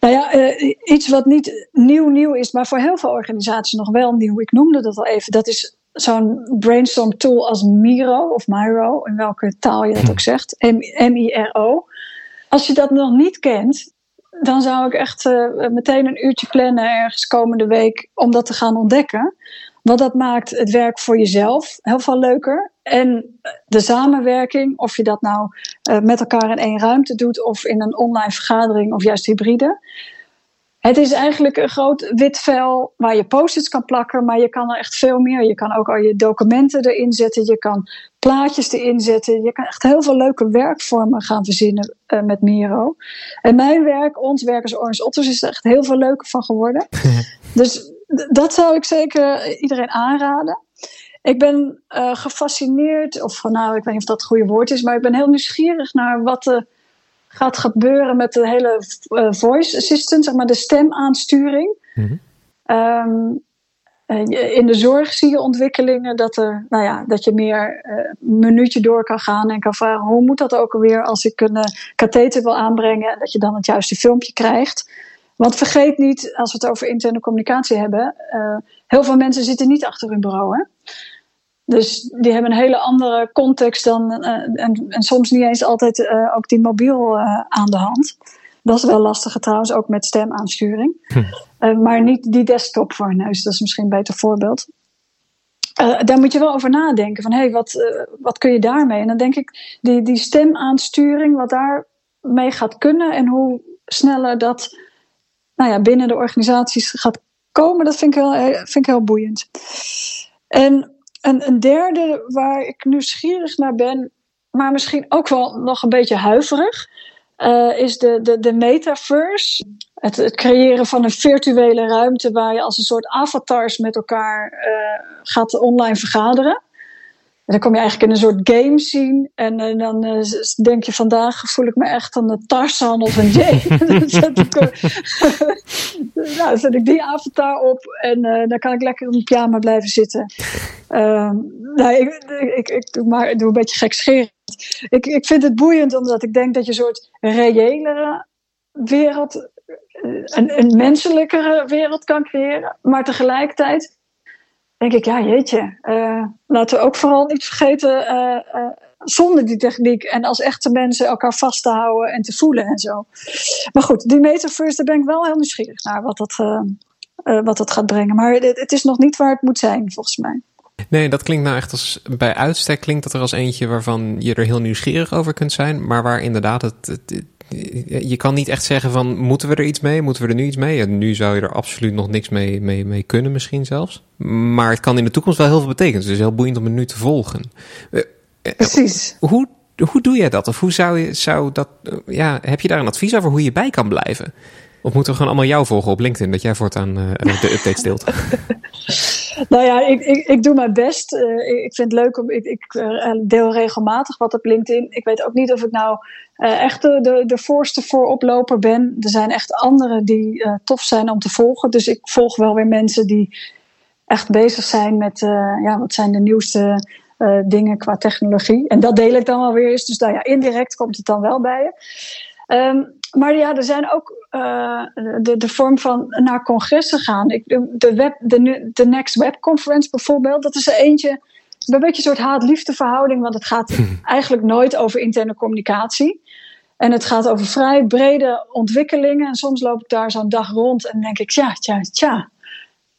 Nou ja, uh, iets wat niet nieuw nieuw is, maar voor heel veel organisaties nog wel nieuw. Ik noemde dat al even. Dat is zo'n brainstorm tool als Miro of Miro, in welke taal je dat ook zegt. M-I-R-O. Als je dat nog niet kent, dan zou ik echt meteen een uurtje plannen ergens komende week om dat te gaan ontdekken. Want dat maakt het werk voor jezelf heel veel leuker. En de samenwerking, of je dat nou uh, met elkaar in één ruimte doet of in een online vergadering of juist hybride. Het is eigenlijk een groot wit vel waar je post-its kan plakken, maar je kan er echt veel meer. Je kan ook al je documenten erin zetten, je kan plaatjes erin zetten. Je kan echt heel veel leuke werkvormen gaan verzinnen uh, met Miro. En mijn werk, ons werk als Orange Otters, is er echt heel veel leuker van geworden. [LAUGHS] dus dat zou ik zeker iedereen aanraden. Ik ben uh, gefascineerd, of nou, ik weet niet of dat het goede woord is, maar ik ben heel nieuwsgierig naar wat er gaat gebeuren met de hele uh, voice assistant, zeg maar de stemaansturing. Mm um, in de zorg zie je ontwikkelingen dat, er, nou ja, dat je meer uh, een minuutje door kan gaan en kan vragen hoe moet dat ook alweer als ik een uh, katheter wil aanbrengen en dat je dan het juiste filmpje krijgt. Want vergeet niet, als we het over interne communicatie hebben, uh, heel veel mensen zitten niet achter hun bureau. Hè? Dus die hebben een hele andere context dan, uh, en, en, soms niet eens altijd uh, ook die mobiel aan de hand. Dat is wel lastig trouwens, ook met stemaansturing. Hm. maar niet die desktop voor een neus, dat is misschien een beter voorbeeld. daar moet je wel over nadenken, van hé, hey, wat, wat kun je daarmee? En dan denk ik, die, die stemaansturing, wat daarmee gaat kunnen en hoe sneller dat nou ja, binnen de organisaties gaat komen, dat vind ik heel, eh, vind ik heel boeiend. En een, een derde waar ik nieuwsgierig naar ben, maar misschien ook wel nog een beetje huiverig, uh, is de, de, de metaverse. Het, het, creëren van een virtuele ruimte waar je als een soort avatars met elkaar uh, gaat online vergaderen. Dan kom je eigenlijk in een soort game zien. En uh, dan uh, denk je vandaag voel ik me echt een Tarzan of een Jay. [LAUGHS] dan zet ik, [LAUGHS] nou, zet ik die avatar op en dan kan ik lekker in mijn pyjama blijven zitten. Ehm, nou, ik, ik, ik, doe maar, doe een beetje gekscherend. Ik, ik vind het boeiend omdat ik denk dat je een soort reëlere wereld, een, een menselijkere wereld kan creëren. Maar tegelijkertijd denk ik, ja jeetje, uh, laten we ook vooral niet vergeten uh, uh, zonder die techniek en als echte mensen elkaar vast te houden en te voelen en zo. Maar goed, die metaverse, daar ben ik wel heel nieuwsgierig naar wat dat, wat dat gaat brengen. Maar het, is nog niet waar het moet zijn, volgens mij. Nee, dat klinkt nou echt als bij uitstek klinkt dat er als eentje waarvan je er heel nieuwsgierig over kunt zijn, maar waar inderdaad het je kan niet echt zeggen van moeten we er iets mee, moeten we er nu iets mee? En nu zou je er absoluut nog niks mee, mee, mee kunnen misschien zelfs. Maar het kan in de toekomst wel heel veel betekenen. Dus het is heel boeiend om het nu te volgen. Eh, eh, Precies. Hoe, hoe doe jij dat? Of hoe zou je zou dat, ja, heb je daar een advies over hoe je bij kan blijven? Of moeten we gewoon allemaal jou volgen op LinkedIn, dat jij voortaan uh, de updates deelt? [LAUGHS] nou ja, ik, ik, ik doe mijn best. Uh, ik vind het leuk om. Ik, ik uh, deel regelmatig wat op LinkedIn. Ik weet ook niet of ik nou echt de, de, de voorste vooroploper ben. Er zijn echt anderen die tof zijn om te volgen. Dus ik volg wel weer mensen die echt bezig zijn met ja, wat zijn de nieuwste dingen qua technologie. En dat deel ik dan wel weer eens. Dus nou ja, indirect komt het dan wel bij je. Um, maar ja, er zijn ook uh, de, de vorm van naar congressen gaan. Ik, de, web, de, de Next Web Conference bijvoorbeeld, dat is er eentje. Een beetje een soort haat-liefde verhouding, want het gaat eigenlijk nooit over interne communicatie. En het gaat over vrij brede ontwikkelingen. En soms loop ik daar zo'n dag rond en denk ik, ja, tja, tja,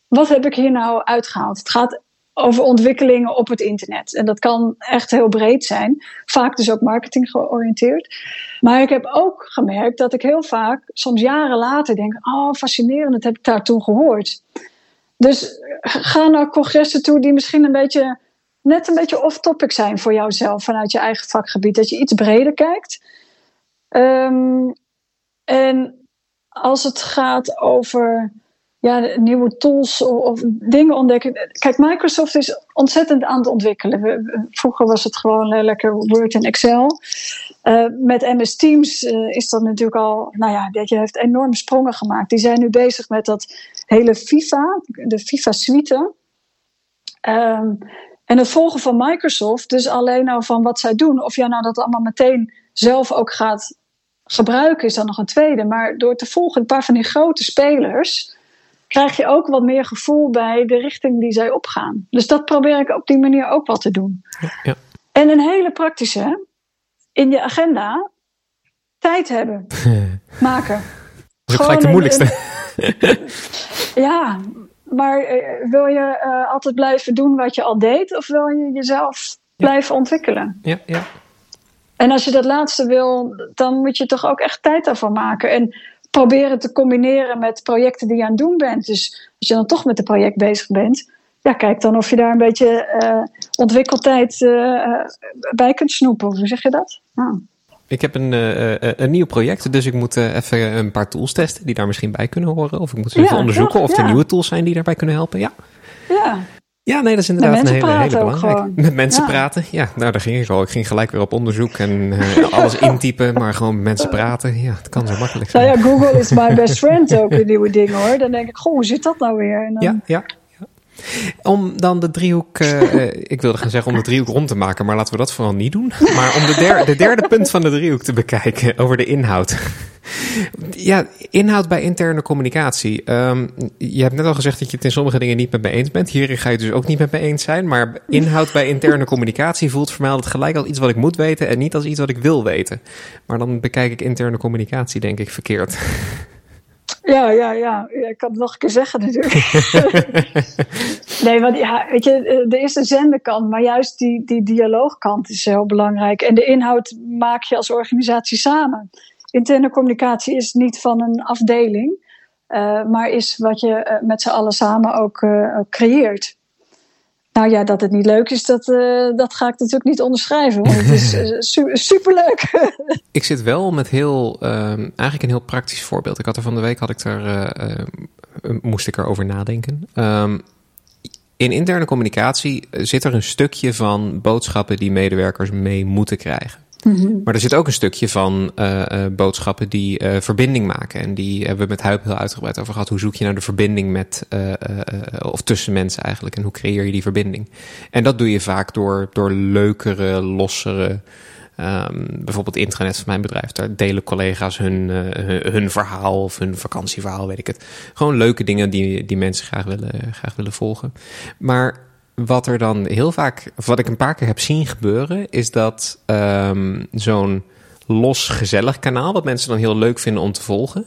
wat heb ik hier nou uitgehaald? Het gaat over ontwikkelingen op het internet. En dat kan echt heel breed zijn. Vaak dus ook marketing georiënteerd. Maar ik heb ook gemerkt dat ik heel vaak, soms jaren later, denk: Oh, fascinerend, dat heb ik daar toen gehoord. Dus ga naar congressen toe die misschien een beetje, net een beetje off-topic zijn voor jouzelf vanuit je eigen vakgebied. Dat je iets breder kijkt. Um, en als het gaat over ja, nieuwe tools of, dingen ontdekken. Kijk, Microsoft is ontzettend aan het ontwikkelen. vroeger was het gewoon lekker Word en Excel. Uh, met MS Teams uh, is dat natuurlijk al, nou ja, dat je heeft enorme sprongen gemaakt. Die zijn nu bezig met dat hele FIFA, de FIFA suite. Um, en het volgen van Microsoft, dus alleen nou van wat zij doen, of jij nou dat allemaal meteen zelf ook gaat gebruiken, is dan nog een tweede. Maar door te volgen een paar van die grote spelers, krijg je ook wat meer gevoel bij de richting die zij opgaan. Dus dat probeer ik op die manier ook wat te doen. Ja, ja. En een hele praktische, in je agenda tijd hebben, [LAUGHS] maken. Dat is gelijk de moeilijkste. [LAUGHS] ja, maar uh, wil je uh, altijd blijven doen wat je al deed, of wil je jezelf blijven ontwikkelen? Ja, ja. En als je dat laatste wil, dan moet je toch ook echt tijd daarvoor maken. En proberen te combineren met projecten die je aan het doen bent. Dus als je dan toch met een project bezig bent, ja, kijk dan of je daar een beetje uh, ontwikkeltijd uh, bij kunt snoepen. Hoe zeg je dat? Ah. Ik heb een, uh, een nieuw project, dus ik moet even een paar tools testen die daar misschien bij kunnen horen. Of ik moet even onderzoeken of er nieuwe tools zijn die daarbij kunnen helpen. Ja. Ja. Ja, nee, dat is inderdaad een hele, hele belangrijke. Met mensen praten, ja, nou daar ging ik al. Ik ging gelijk weer op onderzoek en uh, alles [LAUGHS] intypen, maar gewoon met mensen praten. Ja, het kan zo makkelijk zijn. Nou ja, Google is my best [LAUGHS] friend ook, de nieuwe dingen hoor. Dan denk ik, goh, hoe zit dat nou weer? En dan... Ja, ja, om dan de driehoek, uh, [LAUGHS] ik wilde gaan zeggen om de driehoek rond te maken, maar laten we dat vooral niet doen. [LAUGHS] Maar om de, der, de derde punt van de driehoek te bekijken, over de inhoud. ja, inhoud bij interne communicatie. Um, je hebt net al gezegd dat je het in sommige dingen niet met me eens bent. Hier ga je dus ook niet met me eens zijn. Maar inhoud bij interne communicatie voelt voor mij altijd gelijk als iets wat ik moet weten en niet als iets wat ik wil weten. Maar dan bekijk ik interne communicatie denk ik verkeerd. Ja, ja, ja. Ik kan het nog een keer zeggen natuurlijk. [LAUGHS] nee, want ja, weet je, er is de zenderkant, maar juist die, die dialoogkant is heel belangrijk. En de inhoud maak je als organisatie samen. Interne communicatie is niet van een afdeling, uh, maar is wat je uh, met z'n allen samen ook uh, creëert. Nou ja, dat het niet leuk is, dat, uh, dat ga ik natuurlijk niet onderschrijven. Want het is uh, [LAUGHS] su superleuk. [LAUGHS] ik zit wel met heel, uh, eigenlijk een heel praktisch voorbeeld. Ik had er van de week, had ik er, uh, moest ik erover nadenken. Um, in interne communicatie zit er een stukje van boodschappen die medewerkers mee moeten krijgen. Mhm. Maar er zit ook een stukje van uh, uh, boodschappen die uh, verbinding maken. En die hebben we met Huip heel uitgebreid over gehad. Hoe zoek je nou de verbinding met, of tussen mensen eigenlijk? En hoe creëer je die verbinding? En dat doe je vaak door, door leukere, lossere. Um, bijvoorbeeld intranet van mijn bedrijf. Daar delen collega's hun, hun, hun, verhaal of hun vakantieverhaal, weet ik het. Gewoon leuke dingen die, die mensen graag willen, graag willen volgen. Maar wat er dan heel vaak, of wat ik een paar keer heb zien gebeuren, is dat um, zo'n los gezellig kanaal, wat mensen dan heel leuk vinden om te volgen.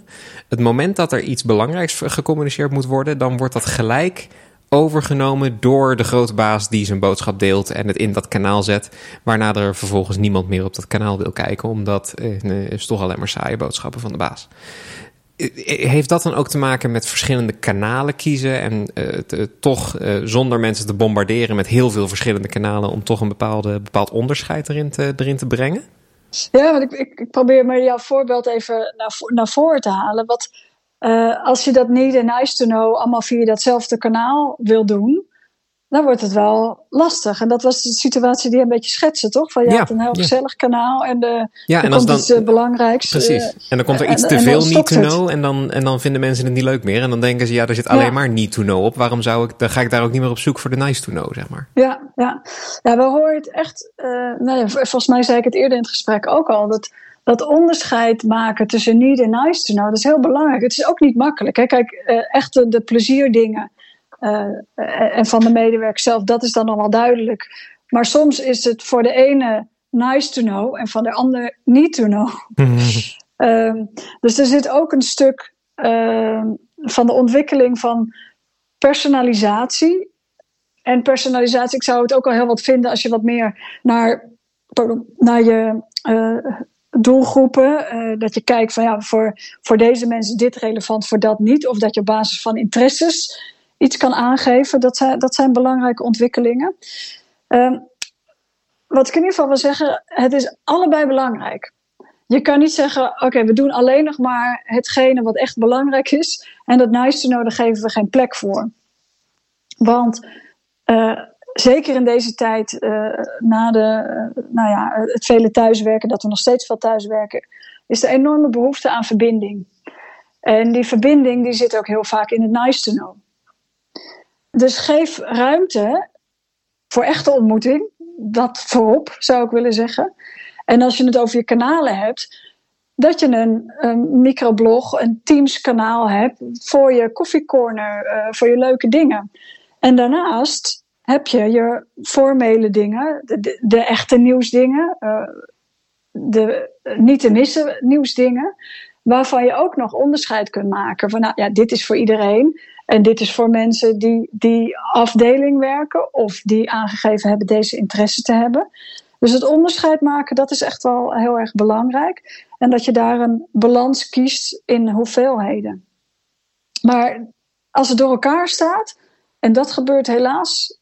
Het moment dat er iets belangrijks gecommuniceerd moet worden, dan wordt dat gelijk overgenomen door de grote baas die zijn boodschap deelt en het in dat kanaal zet. Waarna er vervolgens niemand meer op dat kanaal wil kijken, omdat eh, het is toch alleen maar saaie boodschappen van de baas. Heeft dat dan ook te maken met verschillende kanalen kiezen en uh, toch uh, zonder mensen te bombarderen met heel veel verschillende kanalen om toch een bepaalde, bepaald onderscheid erin te, erin te brengen? Ja, want ik, ik, probeer maar jouw voorbeeld even naar, naar voren te halen. Wat, als je dat niet en nice to know allemaal via datzelfde kanaal wil doen, dan wordt het wel lastig. En dat was de situatie die een beetje schetsen, toch? Van je ja, had een heel gezellig kanaal en de, ja, en als dan, iets uh, belangrijks. Precies. Uh, en dan komt er iets en, te veel niet to know en dan, en dan vinden mensen het niet leuk meer. En dan denken ze, ja, er zit alleen maar niet to know op. Waarom zou ik, dan ga ik daar ook niet meer op zoek voor de nice to know, zeg maar. Ja, ja. ja we horen het echt, uh, nou ja, volgens mij zei ik het eerder in het gesprek ook al, dat dat onderscheid maken tussen need en nice to know, dat is heel belangrijk. Het is ook niet makkelijk. Hè? Kijk, echt de, de plezierdingen en van de medewerker zelf, dat is dan wel duidelijk. Maar soms is het voor de ene nice to know en van de ander need to know. um, [LAUGHS] dus er zit ook een stuk uh, van de ontwikkeling van personalisatie. En personalisatie, ik zou het ook al heel wat vinden als je wat meer naar, pardon, naar je uh, doelgroepen. Uh, dat je kijkt van ja, voor, voor deze mensen dit relevant, voor dat niet. Of dat je op basis van interesses iets kan aangeven. Dat zijn, dat zijn belangrijke ontwikkelingen. Uh, wat ik in ieder geval wil zeggen, het is allebei belangrijk. Je kan niet zeggen, oké, we doen alleen nog maar hetgene wat echt belangrijk is. En dat nice to know, daar geven we geen plek voor. Want uh, zeker in deze tijd, uh, na de, uh, nou ja, het vele thuiswerken, dat we nog steeds veel thuiswerken, is er enorme behoefte aan verbinding. En die verbinding die zit ook heel vaak in het nice to know. Dus geef ruimte voor echte ontmoeting. Dat voorop, zou ik willen zeggen. En als je het over je kanalen hebt, dat je een, een microblog, een Teams-kanaal hebt voor je koffiecorner, uh, voor je leuke dingen. En daarnaast heb je je formele dingen, de, de, echte nieuwsdingen, uh, de niet te missen nieuwsdingen, waarvan je ook nog onderscheid kunt maken van, nou ja, dit is voor iedereen. En dit is voor mensen die die afdeling werken of die aangegeven hebben deze interesse te hebben. Dus het onderscheid maken, dat is echt wel heel erg belangrijk. En dat je daar een balans kiest in hoeveelheden. Maar als het door elkaar staat, en dat gebeurt helaas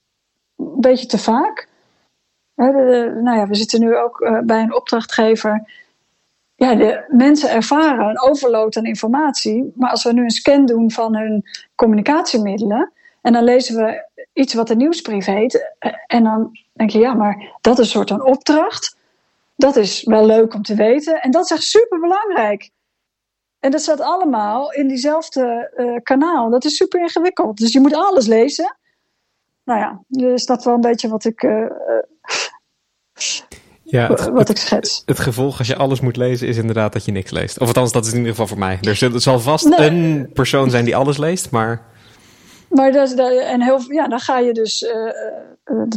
een beetje te vaak. Nou ja, we zitten nu ook uh, bij een opdrachtgever ja, de mensen ervaren een overload aan informatie. Maar als we nu een scan doen van hun communicatiemiddelen. En dan lezen we iets wat een nieuwsbrief heet. En dan denk je, ja, maar dat is een soort van opdracht. Dat is wel leuk om te weten. En dat is echt super belangrijk. En dat staat allemaal in diezelfde uh, kanaal. Dat is super ingewikkeld. Dus je moet alles lezen. Nou ja, dus dat wel een beetje wat ik. Uh, ja, het, wat ik schets. Het, gevolg als je alles moet lezen is inderdaad dat je niks leest. Of althans, dat is in ieder geval voor mij. Er zal vast een persoon zijn die alles leest, maar... Maar dat, en heel, ja, dan ga je dus uh,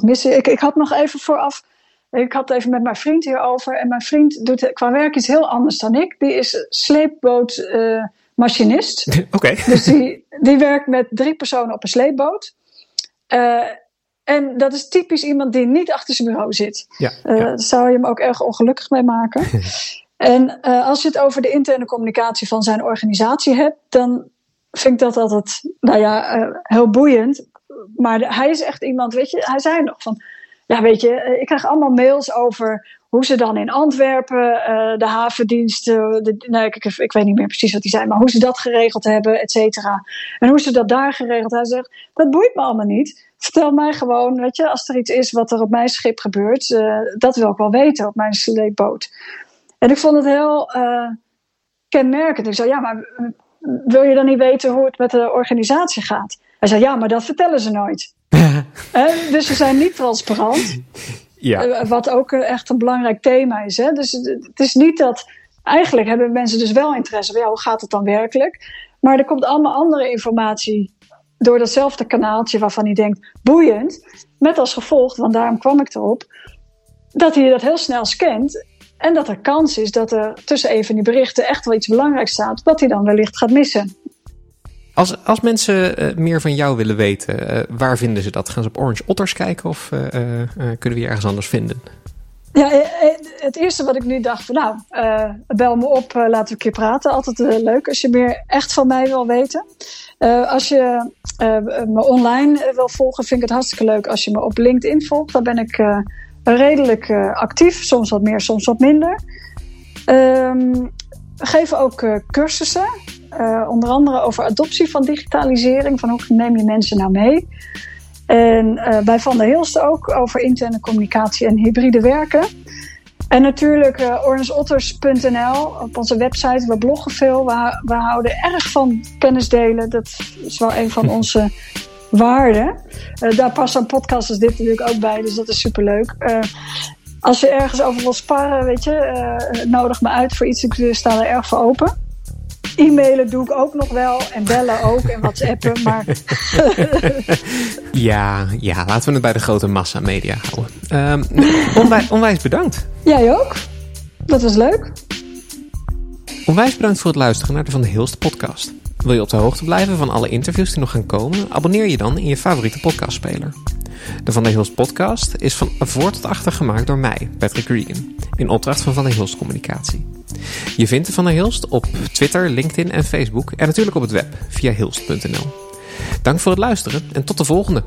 missen. Ik, ik had nog even vooraf... Ik had even met mijn vriend hierover. En mijn vriend doet qua werk iets heel anders dan ik. Die is sleepbootmachinist. Uh, [LAUGHS] Oké. Dus die, die werkt met drie personen op een sleepboot. Uh, en dat is typisch iemand die niet achter zijn bureau zit. Ja, uh, Daar zou je hem ook erg ongelukkig mee maken. [LAUGHS] en uh, als je het over de interne communicatie van zijn organisatie hebt, dan vind ik dat altijd, nou ja, uh, heel boeiend. Maar de, hij is echt iemand, weet je, hij zei nog van, ja, weet je, ik krijg allemaal mails over hoe ze dan in Antwerpen de havendiensten, de, nee, ik, ik, weet niet meer precies wat die zijn, maar hoe ze dat geregeld hebben, et cetera. En hoe ze dat daar geregeld hebben. Hij zegt, dat boeit me allemaal niet. Vertel mij gewoon, weet je, als er iets is wat er op mijn schip gebeurt, uh, dat wil ik wel weten op mijn sleepboot. En ik vond het heel uh, kenmerkend. Ik zei, ja, maar wil je dan niet weten hoe het met de organisatie gaat? Hij zei, ja, maar dat vertellen ze nooit. [LAUGHS] dus ze zijn niet transparant. Ja. Eh, wat ook eh, echt een belangrijk thema is. Hè? Dus het is niet dat. Eigenlijk hebben mensen dus wel interesse. Ja, hoe gaat het dan werkelijk? Maar er komt allemaal andere informatie door datzelfde kanaaltje waarvan hij denkt boeiend. Met als gevolg, want daarom kwam ik erop, dat hij dat heel snel scant. En dat er kans is dat er tussen even die berichten echt wel iets belangrijks staat, wat hij dan wellicht gaat missen. Als, als mensen uh, meer van jou willen weten, uh, waar vinden ze dat? Gaan ze op Orange Otters kijken of uh, kunnen we je ergens anders vinden? Ja, het eerste wat ik nu dacht van nou, bel me op, laten we een keer praten. Altijd leuk als je meer echt van mij wil weten. als je me online wil volgen, vind ik het hartstikke leuk als je me op LinkedIn volgt. Daar ben ik redelijk actief, soms wat meer, soms wat minder. Um, we geven ook cursussen. Onder andere over adoptie van digitalisering. Van hoe neem je mensen nou mee? En uh, bij Van der Hilst ook over interne communicatie en hybride werken. En natuurlijk uh, ornsotters.nl op onze website. We bloggen veel. We, we, houden erg van kennis delen. Dat is wel een van [LAUGHS] onze waarden. Uh, daar past een podcast als dit natuurlijk ook bij. Dus dat is superleuk. Uh, als je ergens over wil sparren, weet je, nodig me uit voor iets. Ik sta er erg voor open. E-mailen doe ik ook nog wel en bellen ook en whatsappen, maar... [LAUGHS] ja, ja, laten we het bij de grote massa media houden. Um, onwijs, onwijs bedankt. Jij ook. Dat was leuk. Onwijs bedankt voor het luisteren naar de Van de Hilst podcast. Wil je op de hoogte blijven van alle interviews die nog gaan komen? Abonneer je dan in je favoriete podcastspeler. De Van der Hilst podcast is van voor tot achter gemaakt door mij, Patrick Regan, in opdracht van Van der Hilst Communicatie. Je vindt de Van der Hilst op Twitter, LinkedIn en Facebook en natuurlijk op het web via hilst.nl. Dank voor het luisteren en tot de volgende!